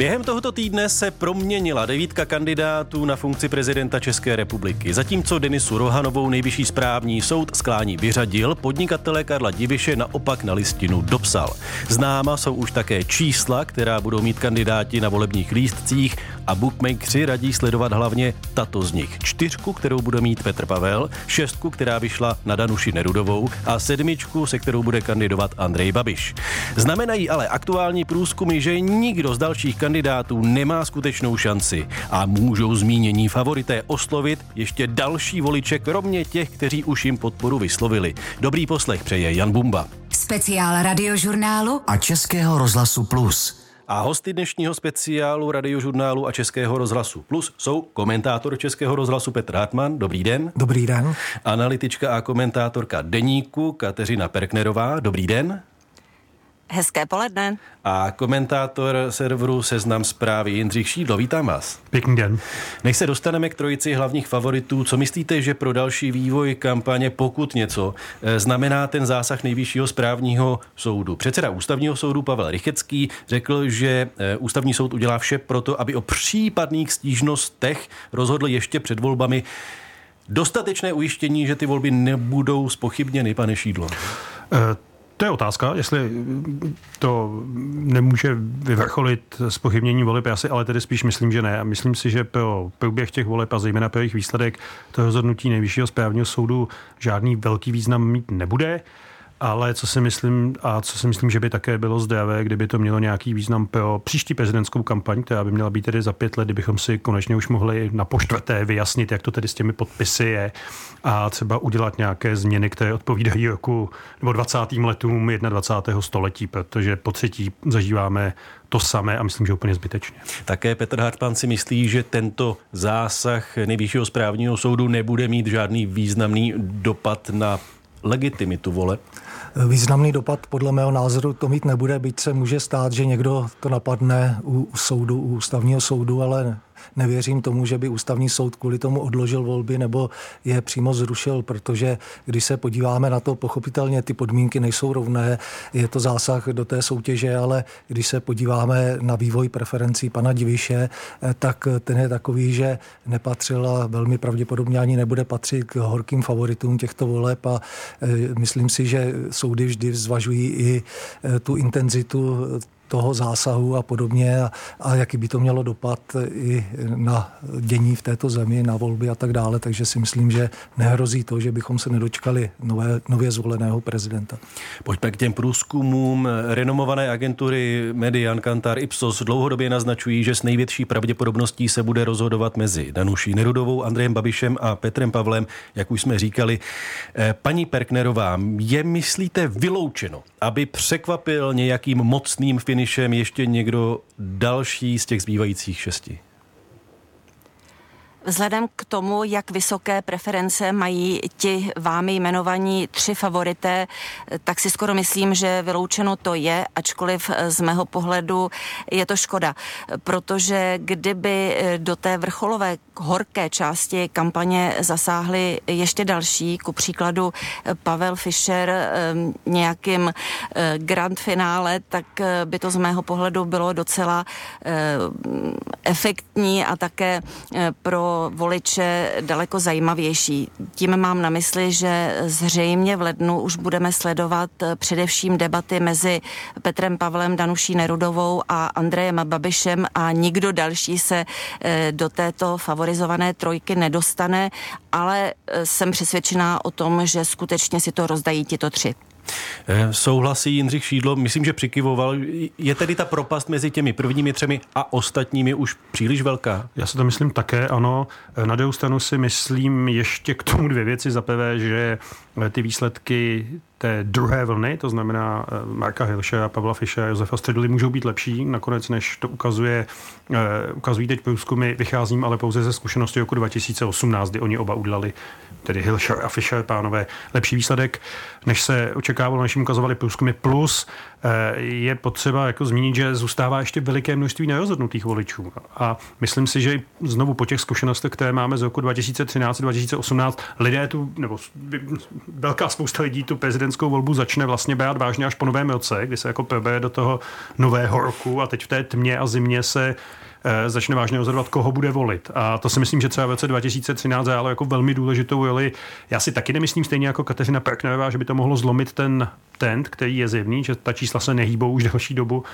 Během tohoto týdne se proměnila devítka kandidátů na funkci prezidenta České republiky. Zatímco Denisu Rohanovou nejvyšší správní soud sklání vyřadil, podnikatele Karla Diviše naopak na listinu dopsal. Známa jsou už také čísla, která budou mít kandidáti na volebních lístcích a bookmakeri radí sledovat hlavně tato z nich. Čtyřku, kterou bude mít Petr Pavel, šestku, která vyšla na Danuši Nerudovou a sedmičku, se kterou bude kandidovat Andrej Babiš. Znamenají ale aktuální průzkumy, že nikdo z dalších kandidátů nemá skutečnou šanci a můžou zmínění favorité oslovit ještě další voliče, kromě těch, kteří už jim podporu vyslovili. Dobrý poslech přeje Jan Bumba. Speciál radiožurnálu a Českého rozhlasu Plus. A hosty dnešního speciálu radiožurnálu a Českého rozhlasu Plus jsou komentátor Českého rozhlasu Petr Hartmann. Dobrý den. Dobrý den. Analytička a komentátorka Deníku Kateřina Perknerová. Dobrý den. Hezké poledne. A komentátor serveru Seznam zprávy Jindřich Šídlo. Vítám vás. Pěkný den. Než se dostaneme k trojici hlavních favoritů, co myslíte, že pro další vývoj kampaně, pokud něco, eh, znamená ten zásah nejvyššího správního soudu? Předseda ústavního soudu Pavel Rychecký řekl, že eh, ústavní soud udělá vše pro to, aby o případných stížnostech rozhodl ještě před volbami. Dostatečné ujištění, že ty volby nebudou spochybněny, pane Šídlo? Uh to je otázka, jestli to nemůže vyvrcholit s pochybněním voleb. Já si ale tedy spíš myslím, že ne. A myslím si, že pro průběh těch voleb a zejména pro jejich výsledek to rozhodnutí nejvyššího správního soudu žádný velký význam mít nebude. Ale co si myslím, a co si myslím, že by také bylo zdravé, kdyby to mělo nějaký význam pro příští prezidentskou kampaň, která by měla být tedy za pět let, kdybychom si konečně už mohli na poštvrté vyjasnit, jak to tedy s těmi podpisy je a třeba udělat nějaké změny, které odpovídají roku nebo 20. letům 21. století, protože po třetí zažíváme to samé a myslím, že úplně zbytečně. Také Petr Hartmann si myslí, že tento zásah nejvyššího správního soudu nebude mít žádný významný dopad na legitimitu voleb? Významný dopad podle mého názoru to mít nebude, byť se může stát, že někdo to napadne u soudu, u ústavního soudu, ale nevěřím tomu, že by ústavní soud kvůli tomu odložil volby nebo je přímo zrušil, protože když se podíváme na to, pochopitelně ty podmínky nejsou rovné, je to zásah do té soutěže, ale když se podíváme na vývoj preferencí pana Diviše, tak ten je takový, že nepatřil a velmi pravděpodobně ani nebude patřit k horkým favoritům těchto voleb a e, myslím si, že soudy vždy zvažují i e, tu intenzitu toho zásahu a podobně a, a jaký by to mělo dopad i na dění v této zemi, na volby a tak dále. Takže si myslím, že nehrozí to, že bychom se nedočkali nové, nově zvoleného prezidenta. Pojďme k těm průzkumům. Renomované agentury Median, Kantar, Ipsos dlouhodobě naznačují, že s největší pravděpodobností se bude rozhodovat mezi Danuší Nerudovou, Andrejem Babišem a Petrem Pavlem, jak už jsme říkali. Eh, paní Perknerová, je myslíte vyloučeno, aby překvapil nějakým mocným fin finišem ještě někdo další z těch zbývajících šesti? Vzhledem k tomu, jak vysoké preference mají ti vámi jmenovaní tři favorité, tak si skoro myslím, že vyloučeno to je, ačkoliv z mého pohledu je to škoda, protože kdyby do té vrcholové horké části kampaně zasáhly ještě další, ku příkladu Pavel Fischer eh, nějakým eh, grand finále, tak eh, by to z mého pohledu bylo docela efektní a také pro voliče daleko zajímavější. Tím mám na mysli, že zřejmě v lednu už budeme sledovat eh, především debaty mezi Petrem Pavlem, Danuší Nerudovou a Andrejem Babišem a nikdo další se eh, do této favorizované trojky nedostane, ale eh, jsem přesvědčená o tom, že skutečně si to rozdají tito tři. Eh, souhlasí Jindřich Šídlo, myslím, že přikyvoval. Je tedy ta propast mezi těmi prvními třemi a ostatními už příliš velká? Já si to myslím také, ano. Eh, na druhou stranu si myslím ještě k tomu dvě věci. Za prvé, že eh, ty výsledky té druhé vlny, to znamená Marka Hilše a Pavla Fische a Josefa Středuly, můžou být lepší nakonec, než to ukazuje, ukazují teď průzkumy. Vycházím ale pouze ze zkušenosti roku 2018, kdy oni oba udělali tedy Hilscher a Fischer, pánové, lepší výsledek, než se očekávalo, než jim ukazovali průzkumy. Plus eh, je potřeba jako zmínit, že zůstává ještě veliké množství nerozhodnutých voličů. A myslím si, že znovu po těch zkušenostech, které máme z roku 2013-2018, lidé tu, nebo velká spousta lidí tu prezident prezidentskou volbu začne vlastně brát vážně až po novém roce, kdy se jako probere do toho nového roku a teď v té tmě a zimě se Eh, začne vážně rozhodovat, koho bude volit. A to si myslím, že třeba v roce 2013 hrálo jako velmi důležitou roli. Já si taky nemyslím stejně jako Kateřina Perknerová, že by to mohlo zlomit ten trend, který je zjevný, že ta čísla se nehýbou už delší dobu,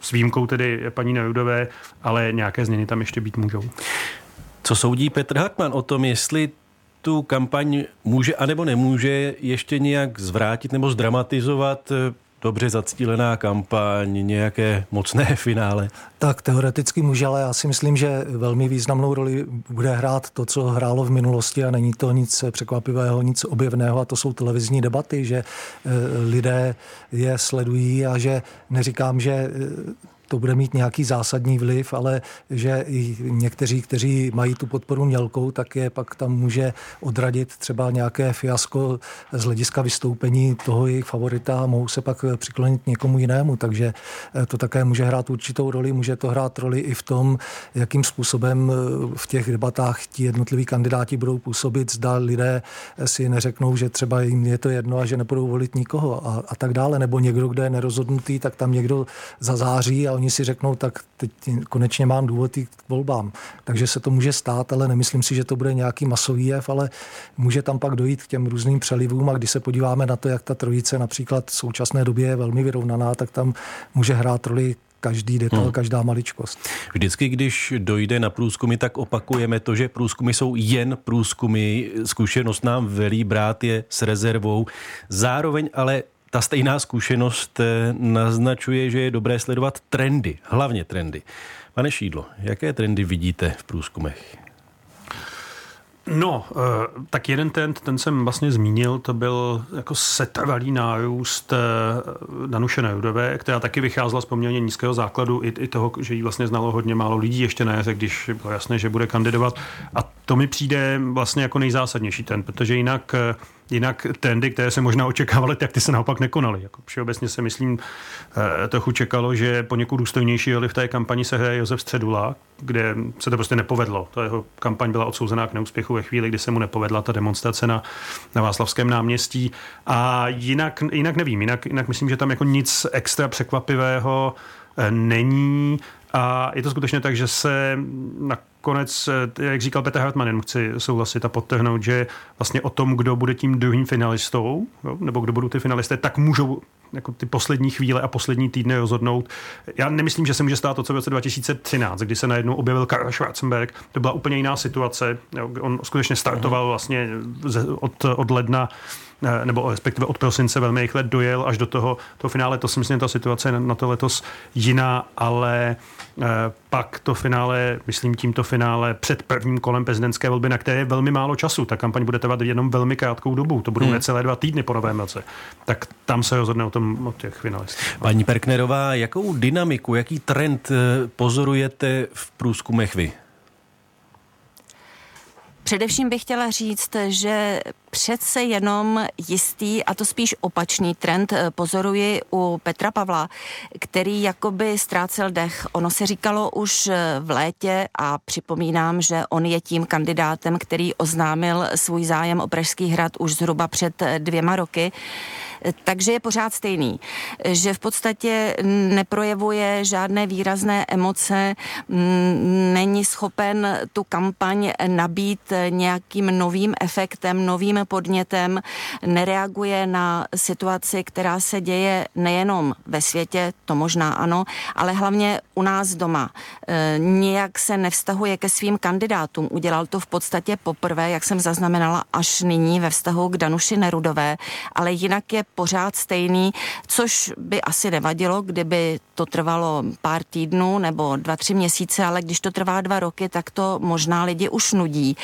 s výjimkou tedy paní Nerudové, ale nějaké změny tam ještě být můžou. Co soudí Petr Hartmann o tom, jestli tu kampaň může anebo nemůže ještě nějak zvrátit nebo zdramatizovat dobře zacílená kampaň, nějaké mocné finále? Tak teoreticky může, ale já si myslím, že velmi významnou roli bude hrát to, co hrálo v minulosti a není to nic překvapivého, nic objevného a to jsou televizní debaty, že eh, lidé je sledují a že neříkám, že eh, to bude mít nějaký zásadní vliv, ale že i někteří, kteří mají tu podporu mělkou, tak je pak tam může odradit třeba nějaké fiasko z hlediska vystoupení toho jejich favorita a mohou se pak přiklonit někomu jinému. Takže eh, to také může hrát určitou roli. Může to hrát roli i v tom, jakým způsobem eh, v těch debatách ti jednotliví kandidáti budou působit. Zda lidé si neřeknou, že třeba jim je to jedno a že nebudou volit nikoho a, a tak dále. Nebo někdo, kdo je nerozhodnutý, tak tam někdo zazáří a oni si řeknou, tak teď konečně mám důvod k volbám. Takže se to může stát, ale nemyslím si, že to bude nějaký masový jev, ale může tam pak dojít k těm různým přelivům a když se podíváme na to, jak ta trojice například v současné době je velmi vyrovnaná, tak tam může hrát roli každý detail, hmm. každá maličkost. Vždycky, když dojde na průzkumy, tak opakujeme to, že průzkumy jsou jen průzkumy. Zkušenost nám velí brát je s rezervou. Zároveň ale ta stejná zkušenost eh, naznačuje, že je dobré sledovat trendy, hlavně trendy. Pane Šídlo, jaké trendy vidíte v průzkumech? No, eh, tak jeden trend, ten jsem vlastně zmínil, to byl jako setrvalý nárůst eh, Danuše Nerudové, která taky vycházela z poměrně nízkého základu i, i toho, že jí vlastně znalo hodně málo lidí ještě na jaře, když bylo jasné, že bude kandidovat. A to mi přijde vlastně jako nejzásadnější ten, protože jinak Jinak trendy, které se možná očekávaly, tak ty se naopak nekonaly. Jako všeobecně se myslím, eh, trochu čekalo, že poněkud důstojnější roli v té kampani se hraje Josef Středula, kde se to prostě nepovedlo. Ta jeho kampaň byla odsouzená k neúspěchu ve chvíli, kdy se mu nepovedla ta demonstrace na, na Václavském náměstí. A jinak, jinak nevím, jinak, jinak myslím, že tam jako nic extra překvapivého eh, není. A je to skutečně tak, že se nakonec, eh, jak říkal Petr Hartmann, jen chci souhlasit a podtrhnout, že vlastně o tom, kdo bude tím druhým finalistou, jo, nebo kdo budou ty finalisté, tak můžou jako ty poslední chvíle a poslední týdny rozhodnout. Já nemyslím, že se může stát to, co v roce 2013, kdy se najednou objevil Karl Schwarzenberg. To byla úplně jiná situace. Jo, on skutečně startoval vlastně od, od ledna nebo respektive od prosince velmi rychle dojel až do toho, toho finále. To si myslím, ta situace je na to letos jiná, ale eh, pak to finále, myslím tímto finále před prvním kolem prezidentské volby, na které je velmi málo času. Ta kampaň bude trvat jenom velmi krátkou dobu. To budou hmm. necelé dva týdny po novém roce. Tak tam se rozhodne o tom o těch finalistech. Paní Perknerová, jakou dynamiku, jaký trend eh, pozorujete v průzkumech vy? Především bych chtěla říct, že přece jenom jistý, a to spíš opačný trend eh, pozoruji u Petra Pavla, který jakoby ztrácel dech. Ono se říkalo už eh, v létě a připomínám, že on je tím kandidátem, který oznámil svůj zájem o Pražský hrad už zhruba před eh, dvěma roky takže je pořád stejný, že v podstatě neprojevuje žádné výrazné emoce, není schopen tu kampaň nabít nějakým novým efektem, novým podnětem, nereaguje na situaci, která se děje nejenom ve světě, to možná ano, ale hlavně u nás doma. E, nijak se nevztahuje ke svým kandidátům. Udělal to v podstatě poprvé, jak jsem zaznamenala, až nyní ve vztahu k Danuši Nerudové, ale jinak je pořád stejný, což by asi nevadilo, kdyby to trvalo pár týdnů nebo dva, tři měsíce, ale když to trvá dva roky, tak to možná lidi už nudí.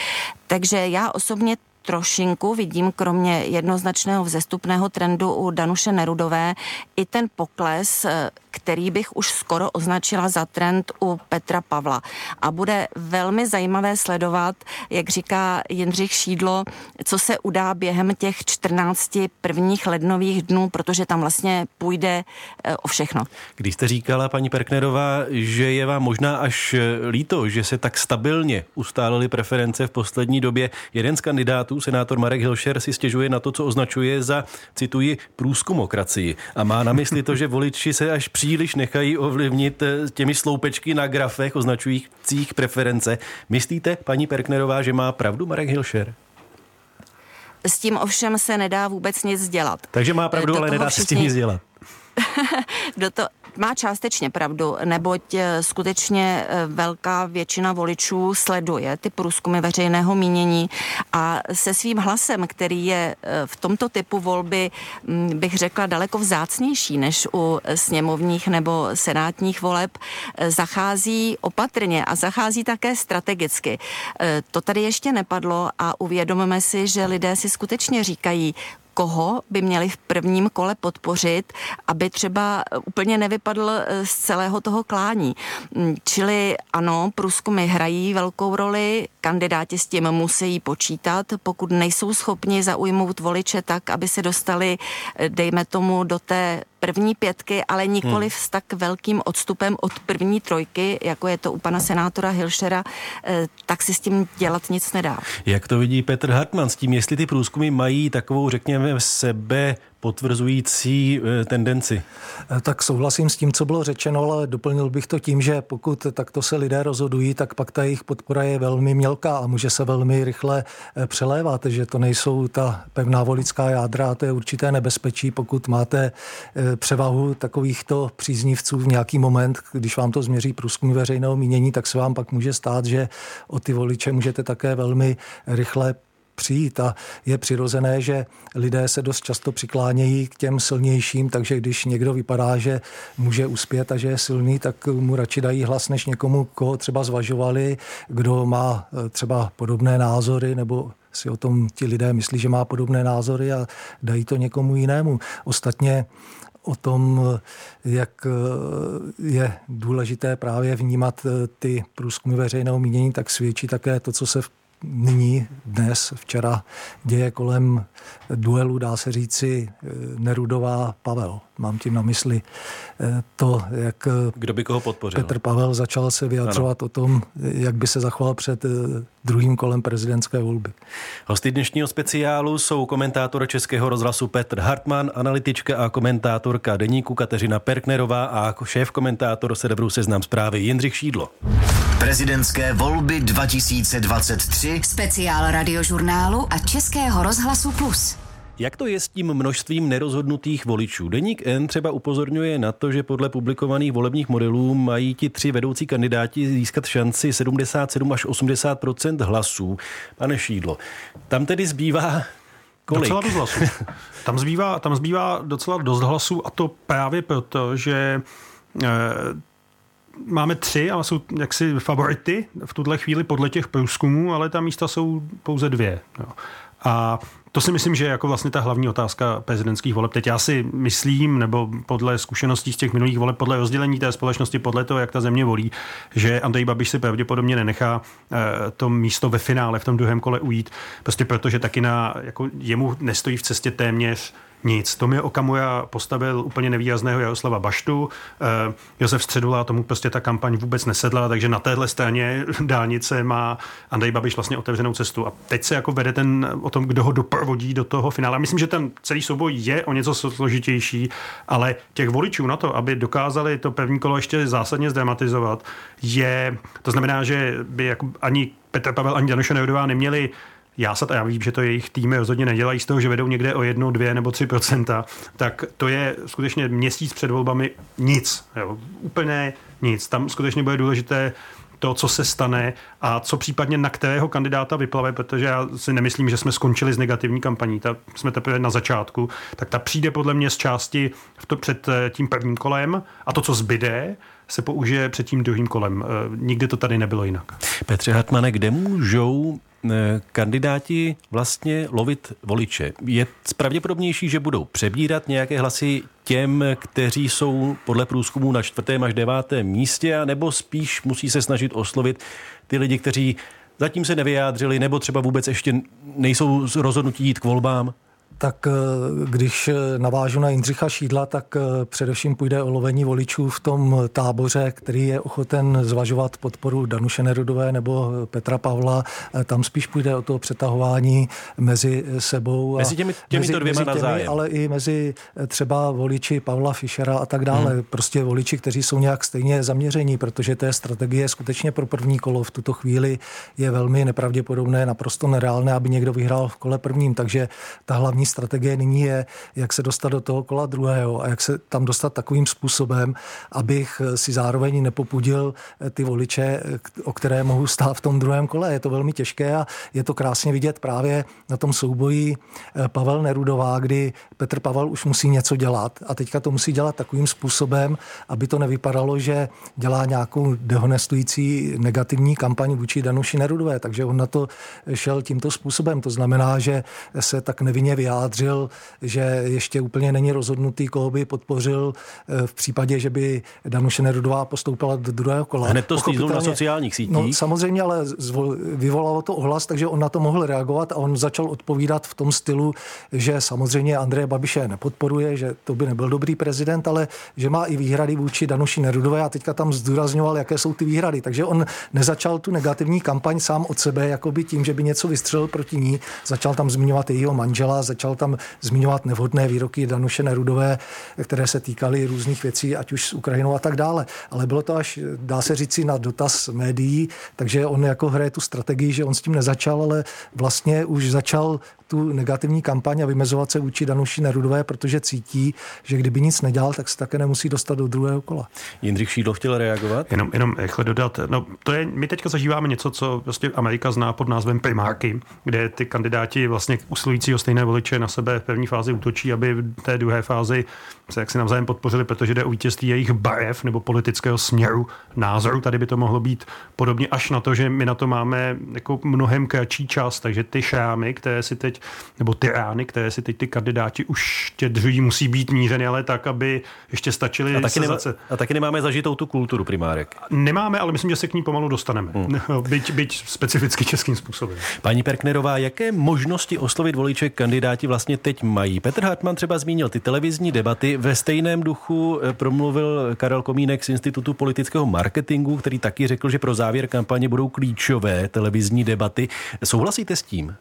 Takže já osobně trošinku vidím, kromě jednoznačného vzestupného trendu u Danuše Nerudové, i ten pokles který bych už skoro označila za trend u Petra Pavla. A bude velmi zajímavé sledovat, jak říká Jindřich Šídlo, co se udá během těch 14 prvních lednových dnů, protože tam vlastně půjde eh, o všechno. Když jste říkala, paní Perknerová, že je vám možná až líto, že se tak stabilně ustálily preference v poslední době, jeden z kandidátů senátor Marek Hilšer, si stěžuje na to, co označuje za, cituji, průzkumokracii. A má na mysli to, že voliči se až příliš nechají ovlivnit eh, těmi sloupečky na grafech označujících preference. Myslíte, paní Perknerová, že má pravdu Marek Hilšer? S tím ovšem se nedá vůbec nic dělat. Takže má pravdu, Do ale nedá všichni... se s tím nic dělat. do to, má částečně pravdu, neboť eh, skutečně eh, velká většina voličů sleduje ty průzkumy veřejného mínění a se svým hlasem, který je eh, v tomto typu volby, mm, bych řekla, daleko vzácnější než u sněmovních nebo senátních voleb, zachází opatrně a zachází také strategicky. To tady ještě nepadlo a uvědomíme si, že lidé si skutečně říkají, koho by měli v prvním kole podpořit, aby třeba úplně nevypadl eh, z celého toho klání. Mm, čili ano, průzkumy hrají velkou roli, kandidáti s tím musí počítat, pokud nejsou schopni zaujmout voliče tak, aby se dostali, eh, dejme tomu, do té první pětky, ale nikoli hmm. s tak velkým odstupem od první trojky, jako je to u pana senátora Hilšera, eh, tak si s tím dělat nic nedá. Jak to vidí Petr Hartmann s tím, jestli ty průzkumy mají takovou, řekněme, sebe potvrzující eh, tendenci. Eh, tak souhlasím s tím, co bylo řečeno, ale doplnil bych to tím, že pokud takto se lidé rozhodují, tak pak ta jejich podpora je velmi mělká a může se velmi rychle eh, přelévat, že to nejsou ta pevná volická jádra a to je určité nebezpečí, pokud máte převahu takovýchto příznivců v nějaký moment, když vám to změří průzkum veřejného mínění, tak se vám pak může stát, že o ty voliče můžete také velmi rychle přijít a je přirozené, že lidé se dost často přiklánějí k těm silnějším, takže když někdo vypadá, že může uspět a že je silný, tak mu radši dají hlas než někomu, koho třeba zvažovali, kdo má eh, třeba podobné názory nebo si o tom ti lidé myslí, že má podobné názory a dají to někomu jinému. Ostatně o tom, jak eh, je důležité právě vnímat eh, ty průzkumy veřejného mínění, tak svědčí také to, co se v nyní, dnes, včera děje kolem duelu, dá se říci, eh, Nerudová Pavel. Mám tím na mysli eh, to, jak eh, Kdo by koho podpořil? Petr Pavel začal se vyjadřovat ano. o tom, jak by se zachoval před druhým kolem prezidentské volby. Hosty dnešního speciálu jsou komentátor Českého rozhlasu Petr Hartmann, analytička a komentátorka deníku Kateřina Perknerová a šéf komentátor serveru Seznam zprávy Jindřich Šídlo. Prezidentské volby 2023 speciál radiožurnálu a Českého rozhlasu Plus. Jak to je s tím množstvím nerozhodnutých voličů? Deník N třeba upozorňuje na to, že podle publikovaných volebních modelů mají ti tři vedoucí kandidáti získat šanci 77 až 80% hlasů. Pane Šídlo, tam tedy zbývá Kolik? Docela dost hlasů. Tam zbývá, tam zbývá docela dost hlasů a to právě proto, že eh, máme tři a jsou jaksi favority v tuhle chvíli podle těch průzkumů, ale ta místa jsou pouze dvě. Jo. A to si myslím, že je jako vlastně ta hlavní otázka prezidentských voleb. Teď já si myslím, nebo podle zkušeností z těch minulých voleb, podle rozdělení té společnosti, podle toho, jak ta země volí, že Andrej Babiš si pravděpodobně nenechá eh, to místo ve finále v tom druhém kole ujít, prostě protože taky na, jako jemu nestojí v cestě téměř nic. Tomio Okamura postavil úplně nevýrazného Jaroslava Baštu. Eh, Josef Středula tomu prostě ta kampaň vůbec nesedla, takže na téhle straně dálnice má Andrej Babiš vlastně otevřenou cestu. A teď se jako vede ten o tom, kdo ho doprovodí do toho finále. Myslím, že ten celý souboj je o něco složitější, ale těch voličů na to, aby dokázali to první kolo ještě zásadně zdramatizovat, je, to znamená, že by jako ani Petr Pavel ani Danuše Nerudová neměli jásat, a já vím, že to jejich týmy rozhodně nedělají z toho, že vedou někde o jedno, dvě nebo tři procenta, tak to je skutečně měsíc před volbami nic. Jo, úplně nic. Tam skutečně bude důležité to, co se stane a co případně na kterého kandidáta vyplave, protože já si nemyslím, že jsme skončili s negativní kampaní, ta, jsme teprve na začátku, tak ta přijde podle mě z části v to, před eh, tím prvním kolem a to, co zbyde, se použije před tím druhým kolem. Eh, nikdy to tady nebylo jinak. Petře Hartmane, kde můžou kandidáti vlastně lovit voliče. Je pravděpodobnější, že budou přebírat nějaké hlasy těm, kteří jsou podle průzkumu na čtvrtém až devátém místě, nebo spíš musí se snažit oslovit ty lidi, kteří zatím se nevyjádřili, nebo třeba vůbec ještě nejsou rozhodnutí jít k volbám? Tak eh, když navážu na Jindřicha Šídla, tak eh, především půjde o lovení voličů v tom táboře, který je ochoten zvažovat podporu Danuše Nerudové nebo Petra Pavla. Eh, tam spíš půjde o to přetahování mezi sebou. Mezi těmi, těmi mezi, dvěma mezi těmi, Ale i mezi třeba voliči Pavla Fischera a tak dále. Hmm. Prostě voliči, kteří jsou nějak stejně zaměření, protože té strategie skutečně pro první kolo v tuto chvíli je velmi nepravděpodobné, naprosto nereálné, aby někdo vyhrál v kole prvním. Takže ta hlavní strategie nyní je, jak se dostat do toho kola druhého a jak se tam dostat takovým způsobem, abych si zároveň nepopudil ty voliče, o které mohu stát v tom druhém kole. Je to velmi těžké a je to krásně vidět právě na tom souboji eh, Pavel Nerudová, kdy Petr Pavel už musí něco dělat a teďka to musí dělat takovým způsobem, aby to nevypadalo, že dělá nějakou dehonestující negativní kampaň vůči Danuši Nerudové. Takže on na to šel tímto způsobem. To znamená, že se tak nevinně vyjádřil, že ještě úplně není rozhodnutý, koho by podpořil eh, v případě, že by Danuše Nerudová postoupila do druhého kola. Hned to stýzl na sociálních sítích. No, samozřejmě, ale vyvolalo to ohlas, takže on na to mohl reagovat a on začal odpovídat v tom stylu, že samozřejmě Andreje Babiše nepodporuje, že to by nebyl dobrý prezident, ale že má i výhrady vůči Danuši Nerudové a teďka tam zdůrazňoval, jaké jsou ty výhrady. Takže on nezačal tu negativní kampaň sám od sebe, jako by tím, že by něco vystřelil proti ní, začal tam zmiňovat jejího manžela, začal tam zmiňovat nevhodné výroky Danuše Nerudové, které se týkaly různých věcí, ať už s Ukrajinou a tak dále. Ale bylo to až, dá se říci, na dotaz médií, takže on jako hraje tu strategii, že on s tím nezačal, ale vlastně už začal tu negativní kampaň a vymezovat se vůči Danuši Nerudové, protože cítí, že kdyby nic nedělal, tak se také nemusí dostat do druhého kola. Jindřich Šídlo chtěl reagovat? Jenom, jenom rychle dodat. No, to je, my teďka zažíváme něco, co vlastně Amerika zná pod názvem primárky, kde ty kandidáti vlastně usilující o stejné voliče na sebe v první fázi útočí, aby v té druhé fázi se jaksi navzájem podpořili, protože jde o vítězství jejich barev nebo politického směru, názoru. Tady by to mohlo být podobně až na to, že my na to máme jako mnohem kratší čas, takže ty šrámy, které si teď nebo ty rány, které si teď ty kandidáti už tě druhý musí být mířeny, ale tak, aby ještě stačily a taky, nemá, a taky nemáme zažitou tu kulturu primárek. Nemáme, ale myslím, že se k ní pomalu dostaneme. Hmm. Byť, byť specificky českým způsobem. Paní Perknerová, jaké možnosti oslovit voliče kandidáti vlastně teď mají? Petr Hartmann třeba zmínil ty televizní debaty. Ve stejném duchu eh, promluvil Karel Komínek z Institutu politického marketingu, který taky řekl, že pro závěr kampaně budou klíčové televizní debaty. Souhlasíte s tím?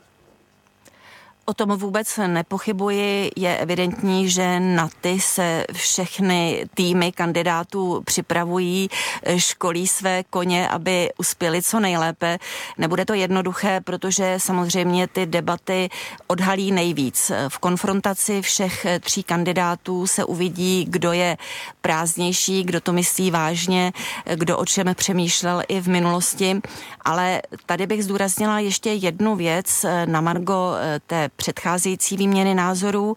O tom vůbec nepochybuji. Je evidentní, že na ty se všechny týmy kandidátů připravují, školí své koně, aby uspěli co nejlépe. Nebude to jednoduché, protože samozřejmě ty debaty odhalí nejvíc. V konfrontaci všech tří kandidátů se uvidí, kdo je prázdnější, kdo to myslí vážně, kdo o čem přemýšlel i v minulosti. Ale tady bych zdůraznila ještě jednu věc na Margo té předcházející výměny názorů,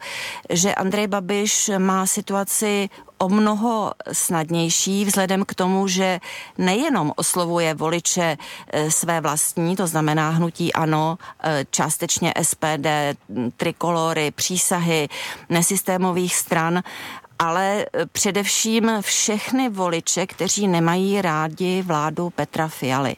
že Andrej Babiš má situaci o mnoho snadnější vzhledem k tomu, že nejenom oslovuje voliče e, své vlastní, to znamená hnutí ANO, e, částečně SPD, trikolory, přísahy nesystémových stran, ale eh, především všechny voliče, kteří nemají rádi vládu Petra Fialy.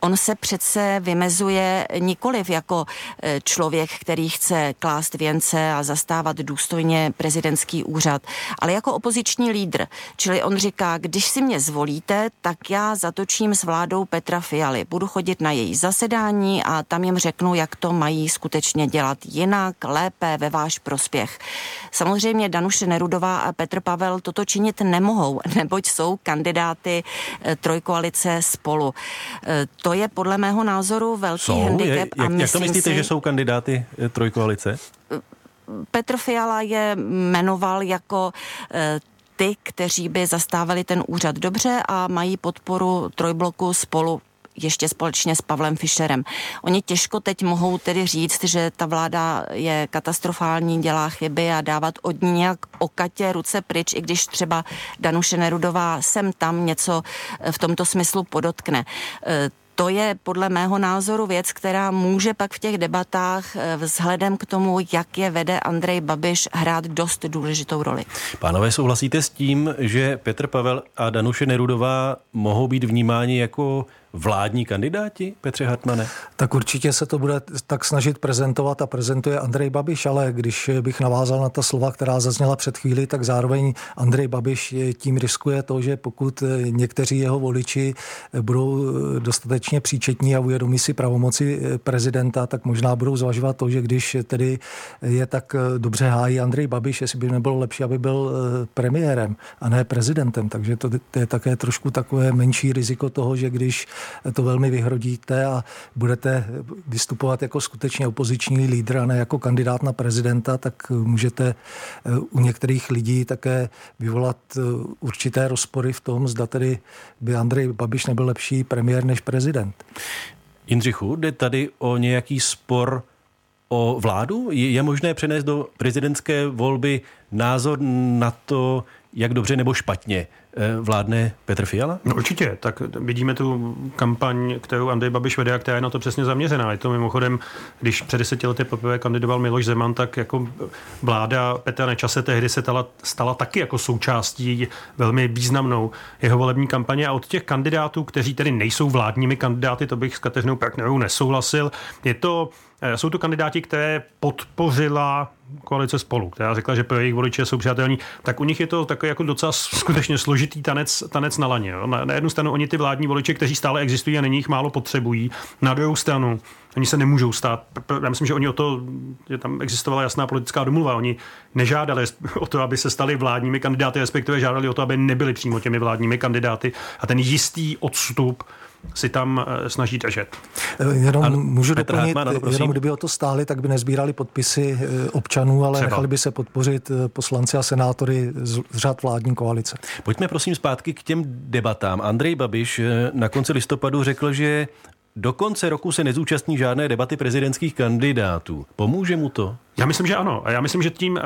On se přece vymezuje nikoliv jako eh, člověk, který chce klást věnce a zastávat důstojně prezidentský úřad, ale jako opoziční lídr. Čili on říká, když si mě zvolíte, tak já zatočím s vládou Petra Fialy. Budu chodit na její zasedání a tam jim řeknu, jak to mají skutečně dělat jinak, lépe, ve váš prospěch. Samozřejmě Danuše Nerudová a Petr Pavel toto činit nemohou, neboť jsou kandidáty eh, trojkoalice spolu. Eh, to je podle mého názoru velký jsou? handicap. Je, jak, a jak to myslíte, si, že jsou kandidáty eh, trojkoalice? Petr Fiala je jmenoval jako ty, kteří by zastávali ten úřad dobře a mají podporu trojbloku spolu ještě společně s Pavlem Fischerem. Oni těžko teď mohou tedy říct, že ta vláda je katastrofální, dělá chyby a dávat od ní nějak okatě ruce pryč, i když třeba Danuše Nerudová sem tam něco v tomto smyslu podotkne to je podle mého názoru věc, která může pak v těch debatách eh, vzhledem k tomu, jak je vede Andrej Babiš, hrát dost důležitou roli. Pánové, souhlasíte s tím, že Petr Pavel a Danuše Nerudová mohou být vnímáni jako vládní kandidáti, Petře Hartmane? Tak určitě se to bude tak snažit prezentovat a prezentuje Andrej Babiš, ale když bych navázal na ta slova, která zazněla před chvíli, tak zároveň Andrej Babiš tím riskuje to, že pokud někteří jeho voliči budou dostatečně příčetní a uvědomí si pravomoci prezidenta, tak možná budou zvažovat to, že když tedy je tak dobře hájí Andrej Babiš, jestli by nebylo lepší, aby byl premiérem a ne prezidentem. Takže to, to je také trošku takové menší riziko toho, že když to velmi vyhrodíte a budete vystupovat jako skutečně opoziční lídr a ne jako kandidát na prezidenta, tak můžete eh, u některých lidí také vyvolat eh, určité rozpory v tom, zda tedy by Andrej Babiš nebyl lepší premiér než prezident. Jindřichu, jde tady o nějaký spor o vládu? Je možné přenést do prezidentské volby názor na to, jak dobře nebo špatně vládne Petr Fiala? No určitě, tak vidíme tu kampaň, kterou Andrej Babiš vede a která je na to přesně zaměřená. Je to mimochodem, když před deseti lety poprvé kandidoval Miloš Zeman, tak jako vláda Petra Nečase tehdy se stala, stala taky jako součástí velmi významnou jeho volební kampaně a od těch kandidátů, kteří tedy nejsou vládními kandidáty, to bych s Kateřinou Partnerovou nesouhlasil, je to Eh, jsou to kandidáti, které podpořila koalice spolu, která řekla, že pro jejich voliče jsou přátelní, tak u nich je to takový jako docela skutečně složitý tanec, tanec na laně. Jo. Na, na jednu stranu oni ty vládní voliče, kteří stále existují a není jich málo potřebují. Na druhou stranu oni se nemůžou stát. Já myslím, že oni o to, že tam existovala jasná politická domluva. Oni nežádali o to, aby se stali vládními kandidáty, respektive žádali o to, aby nebyli přímo těmi vládními kandidáty. A ten jistý odstup si tam eh, snaží držet. Eh, jenom můžu Petr doplnit, Hartmann, ano, jenom kdyby o to stáli, tak by nezbírali podpisy eh, občanů, ale Třeba. nechali by se podpořit poslanci a senátory z řad vládní koalice. Pojďme prosím zpátky k těm debatám. Andrej Babiš na konci listopadu řekl, že do konce roku se nezúčastní žádné debaty prezidentských kandidátů. Pomůže mu to? Já myslím, že ano. A já myslím, že tím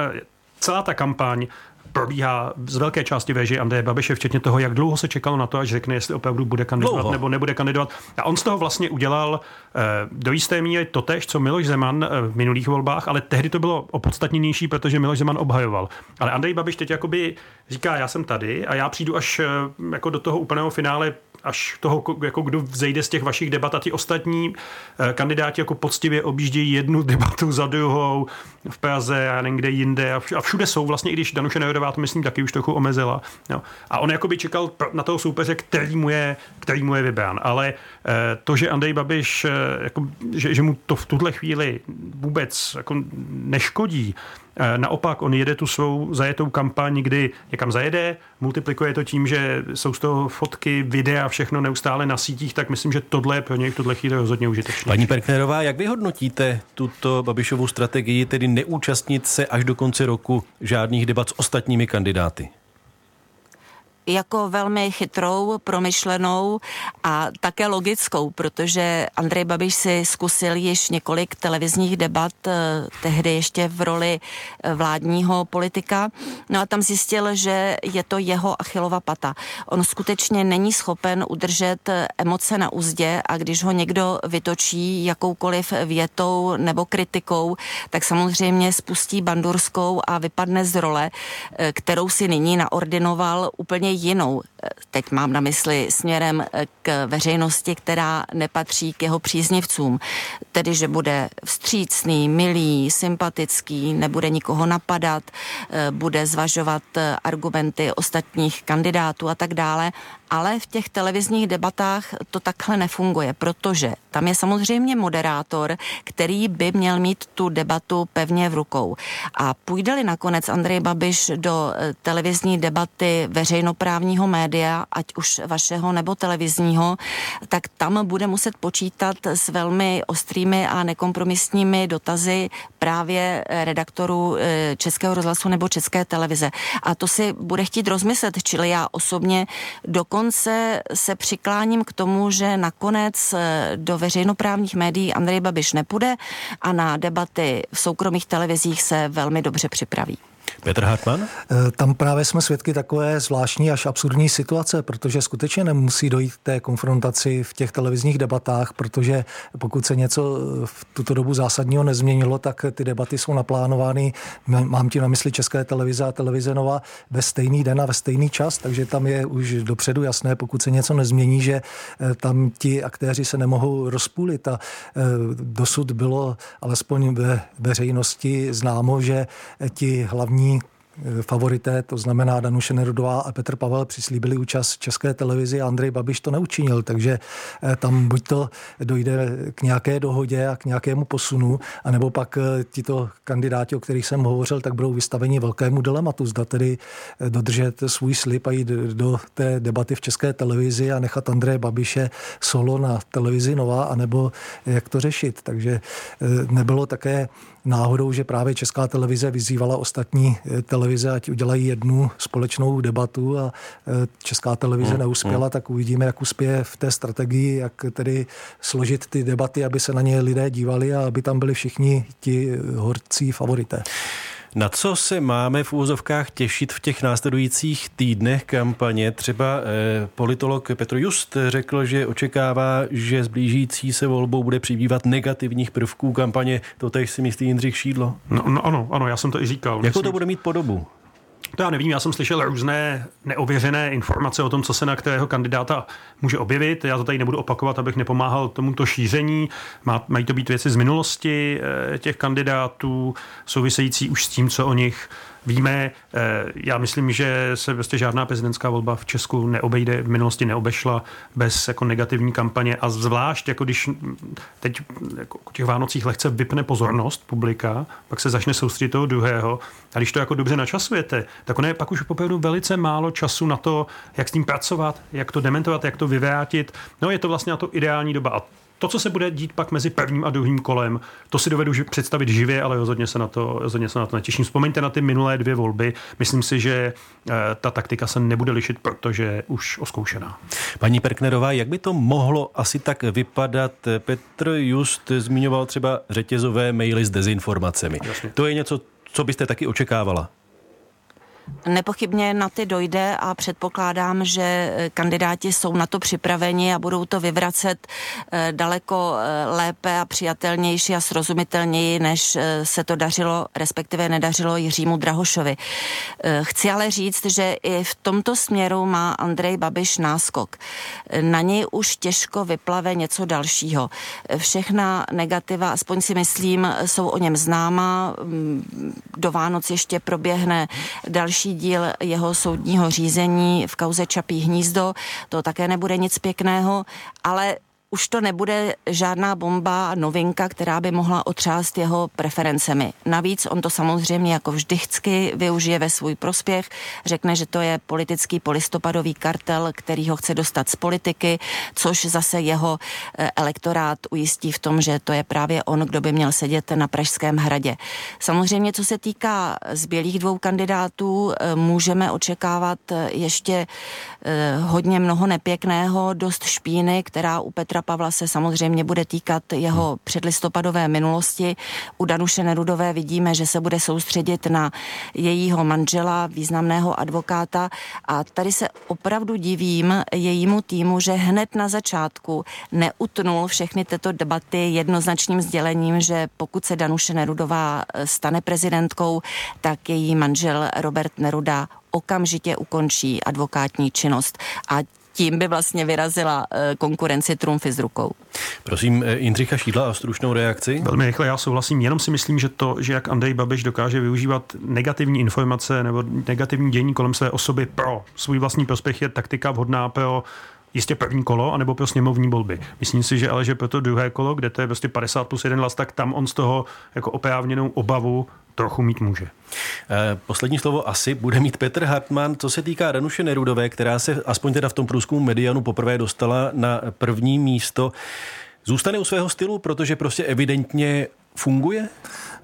celá ta kampaň probíhá z velké části věži Andreje Babiše, včetně toho, jak dlouho se čekalo na to, až řekne, jestli opravdu bude kandidovat dlouho. nebo nebude kandidovat. A on z toho vlastně udělal eh, do jisté míry totež, co Miloš Zeman eh, v minulých volbách, ale tehdy to bylo opodstatněnější, protože Miloš Zeman obhajoval. Ale Andrej Babiš teď jakoby říká, já jsem tady a já přijdu až eh, jako do toho úplného finále až toho, jako kdo vzejde z těch vašich debat a ti ostatní eh, kandidáti jako poctivě objíždějí jednu debatu za druhou v Praze a někde jinde a všude jsou vlastně, i když Danuše Nehodová to myslím taky už trochu omezila. Jo. A on jako by čekal na toho soupeře, který mu je, který mu je vybrán. Ale eh, to, že Andrej Babiš, eh, jako, že, že mu to v tuhle chvíli vůbec jako neškodí, naopak, on jede tu svou zajetou kampaň, kdy někam zajede, multiplikuje to tím, že jsou z toho fotky, videa, všechno neustále na sítích, tak myslím, že tohle je pro něj v tuhle chvíli rozhodně užitečné. Paní Perknerová, jak vyhodnotíte tuto Babišovou strategii, tedy neúčastnit se až do konce roku žádných debat s ostatními kandidáty? Jako velmi chytrou, promyšlenou a také logickou, protože Andrej Babiš si zkusil již několik televizních debat, eh, tehdy ještě v roli eh, vládního politika. No a tam zjistil, že je to jeho achilova pata. On skutečně není schopen udržet eh, emoce na úzdě a když ho někdo vytočí jakoukoliv větou nebo kritikou, tak samozřejmě spustí bandurskou a vypadne z role, kterou si nyní naordinoval úplně jinou. Teď mám na mysli směrem k veřejnosti, která nepatří k jeho příznivcům. Tedy, že bude vstřícný, milý, sympatický, nebude nikoho napadat, bude zvažovat argumenty ostatních kandidátů a tak dále ale v těch televizních debatách to takhle nefunguje, protože tam je samozřejmě moderátor, který by měl mít tu debatu pevně v rukou. A půjde-li nakonec Andrej Babiš do eh, televizní debaty veřejnoprávního média, ať už vašeho nebo televizního, tak tam bude muset počítat s velmi ostrými a nekompromisními dotazy právě redaktorů eh, Českého rozhlasu nebo České televize. A to si bude chtít rozmyslet, čili já osobně dokonce dokonce se přikláním k tomu, že nakonec eh, do veřejnoprávních médií Andrej Babiš nepůjde a na debaty v soukromých televizích se velmi dobře připraví. Petr Hartmann? Eh, tam právě jsme svědky takové zvláštní až absurdní situace, protože skutečně nemusí dojít k té konfrontaci v těch televizních debatách, protože pokud se něco v tuto dobu zásadního nezměnilo, tak ty debaty jsou naplánovány, mám ti na mysli České televize a televize Nova, ve stejný den a ve stejný čas, takže tam je už dopředu jasné, pokud se něco nezmění, že eh, tam ti aktéři se nemohou rozpůlit a eh, dosud bylo alespoň ve veřejnosti známo, že ti hlavní favorité, to znamená Danuše Nerudová a Petr Pavel přislíbili účast České televizi a Andrej Babiš to neučinil, takže eh, tam buď to dojde k nějaké dohodě a k nějakému posunu, anebo pak eh, tito kandidáti, o kterých jsem hovořil, tak budou vystaveni velkému dilematu, zda tedy dodržet svůj slib a jít do té debaty v České televizi a nechat Andreje Babiše solo na televizi Nova, anebo jak to řešit. Takže nebylo také náhodou, že právě Česká televize vyzývala ostatní eh, televize, ať udělají jednu společnou debatu a eh, Česká televize hmm. neuspěla, hmm. tak uvidíme, jak uspěje v té strategii, jak tedy složit ty debaty, aby se na ně lidé dívali a aby tam byli všichni ti horcí favorité. Na co se máme v úzovkách těšit v těch následujících týdnech kampaně? Třeba eh, politolog Petr Just řekl, že očekává, že s blížící se volbou bude přibývat negativních prvků kampaně. To teď si myslí Jindřich Šídlo? No, no ano, ano, já jsem to i říkal. Jakou to bude mít podobu? To já nevím, já jsem slyšel různé neověřené informace o tom, co se na kterého kandidáta může objevit. Já to tady nebudu opakovat, abych nepomáhal tomuto šíření. Má, mají to být věci z minulosti eh, těch kandidátů, související už s tím, co o nich víme. Eh, já myslím, že se prostě žádná prezidentská volba v Česku neobejde, v minulosti neobešla bez jako negativní kampaně a zvlášť, jako když teď jako o těch Vánocích lehce vypne pozornost publika, pak se začne soustředit toho druhého a když to jako dobře načasujete, tak ono je pak už opravdu velice málo času na to, jak s tím pracovat, jak to dementovat, jak to vyvrátit. No je to vlastně na to ideální doba a to, co se bude dít pak mezi prvním a druhým kolem, to si dovedu představit živě, ale rozhodně se na to, rozhodně se na to netěším. Vzpomeňte na ty minulé dvě volby. Myslím si, že eh, ta taktika se nebude lišit, protože je už oskoušená. Paní Perknerová, jak by to mohlo asi tak vypadat? Petr Just zmiňoval třeba řetězové maily s dezinformacemi. Jasně. To je něco, co byste taky očekávala? Nepochybně na ty dojde a předpokládám, že eh, kandidáti jsou na to připraveni a budou to vyvracet eh, daleko eh, lépe a přijatelnější a srozumitelněji, než se to dařilo, respektive nedařilo Jiřímu Drahošovi. Chci ale říct, že i v tomto směru má Andrej Babiš náskok. Na něj už těžko vyplave něco dalšího. Všechna negativa, aspoň si myslím, jsou o něm známa. Mm, do Vánoc ještě proběhne další další díl jeho soudního řízení v kauze Čapí hnízdo. To také nebude nic pěkného, ale už to nebude žádná bomba, novinka, která by mohla otřást jeho preferencemi. Navíc on to samozřejmě jako vždycky využije ve svůj prospěch, řekne, že to je politický polistopadový kartel, který ho chce dostat z politiky, což zase jeho eh, elektorát ujistí v tom, že to je právě on, kdo by měl sedět na Pražském hradě. Samozřejmě, co se týká zbělých dvou kandidátů, eh, můžeme očekávat eh, ještě hodně mnoho nepěkného, dost špíny, která u Petra Petra Pavla se samozřejmě bude týkat jeho předlistopadové minulosti. U Danuše Nerudové vidíme, že se bude soustředit na jejího manžela, významného advokáta a tady se opravdu divím jejímu týmu, že hned na začátku neutnul všechny tyto debaty jednoznačným sdělením, že pokud se Danuše Nerudová stane prezidentkou, tak její manžel Robert Neruda okamžitě ukončí advokátní činnost. A tím by vlastně vyrazila eh, konkurenci trumfy z rukou. Prosím eh, Jindřicha Šídla o stručnou reakci. Velmi rychle, já souhlasím. Jenom si myslím, že to, že jak Andrej Babiš dokáže využívat negativní informace nebo negativní dění kolem své osoby pro svůj vlastní prospěch je taktika vhodná pro jistě první kolo, anebo pro sněmovní volby. Myslím si, že ale že pro to druhé kolo, kde to je prostě 50 plus 1 hlas, tak tam on z toho jako oprávněnou obavu trochu mít může. Eh, poslední slovo asi bude mít Petr Hartmann. Co se týká Danuše Nerudové, která se aspoň teda v tom průzkumu Medianu poprvé dostala na první místo, zůstane u svého stylu, protože prostě evidentně funguje?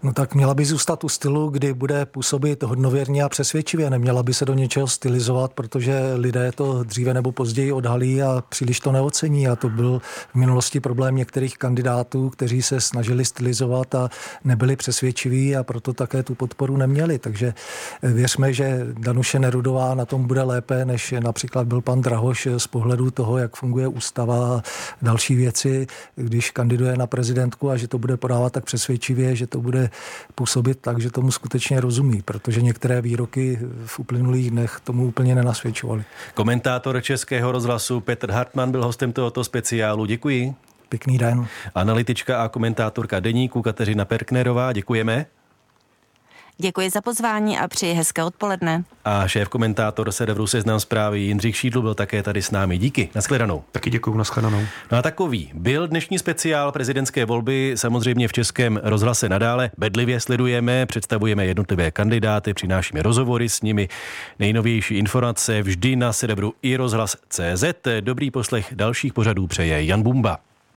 No tak měla by zůstat u stylu, kdy bude působit hodnověrně a přesvědčivě. Neměla by se do něčeho stylizovat, protože lidé to dříve nebo později odhalí a příliš to neocení. A to byl v minulosti problém některých kandidátů, kteří se snažili stylizovat a nebyli přesvědčiví a proto také tu podporu neměli. Takže věřme, že Danuše Nerudová na tom bude lépe, než například byl pan Drahoš z pohledu toho, jak funguje ústava a další věci, když kandiduje na prezidentku a že to bude podávat tak přesvědčivě, že to bude působit tak, že tomu skutečně rozumí, protože některé výroky v uplynulých dnech tomu úplně nenasvědčovaly. Komentátor Českého rozhlasu Petr Hartmann byl hostem tohoto speciálu. Děkuji. Pěkný den. Analytička a komentátorka deníku Kateřina Perknerová, děkujeme. Děkuji za pozvání a přeji hezké odpoledne. A šéf komentátor serveru Seznam zprávy Jindřich Šídl byl také tady s námi. Díky. Naschledanou. Taky děkuji, naschledanou. No a takový byl dnešní speciál prezidentské volby. Samozřejmě v Českém rozhlase nadále bedlivě sledujeme, představujeme jednotlivé kandidáty, přinášíme rozhovory s nimi, nejnovější informace vždy na serveru i rozhlas CZ. Dobrý poslech dalších pořadů přeje Jan Bumba.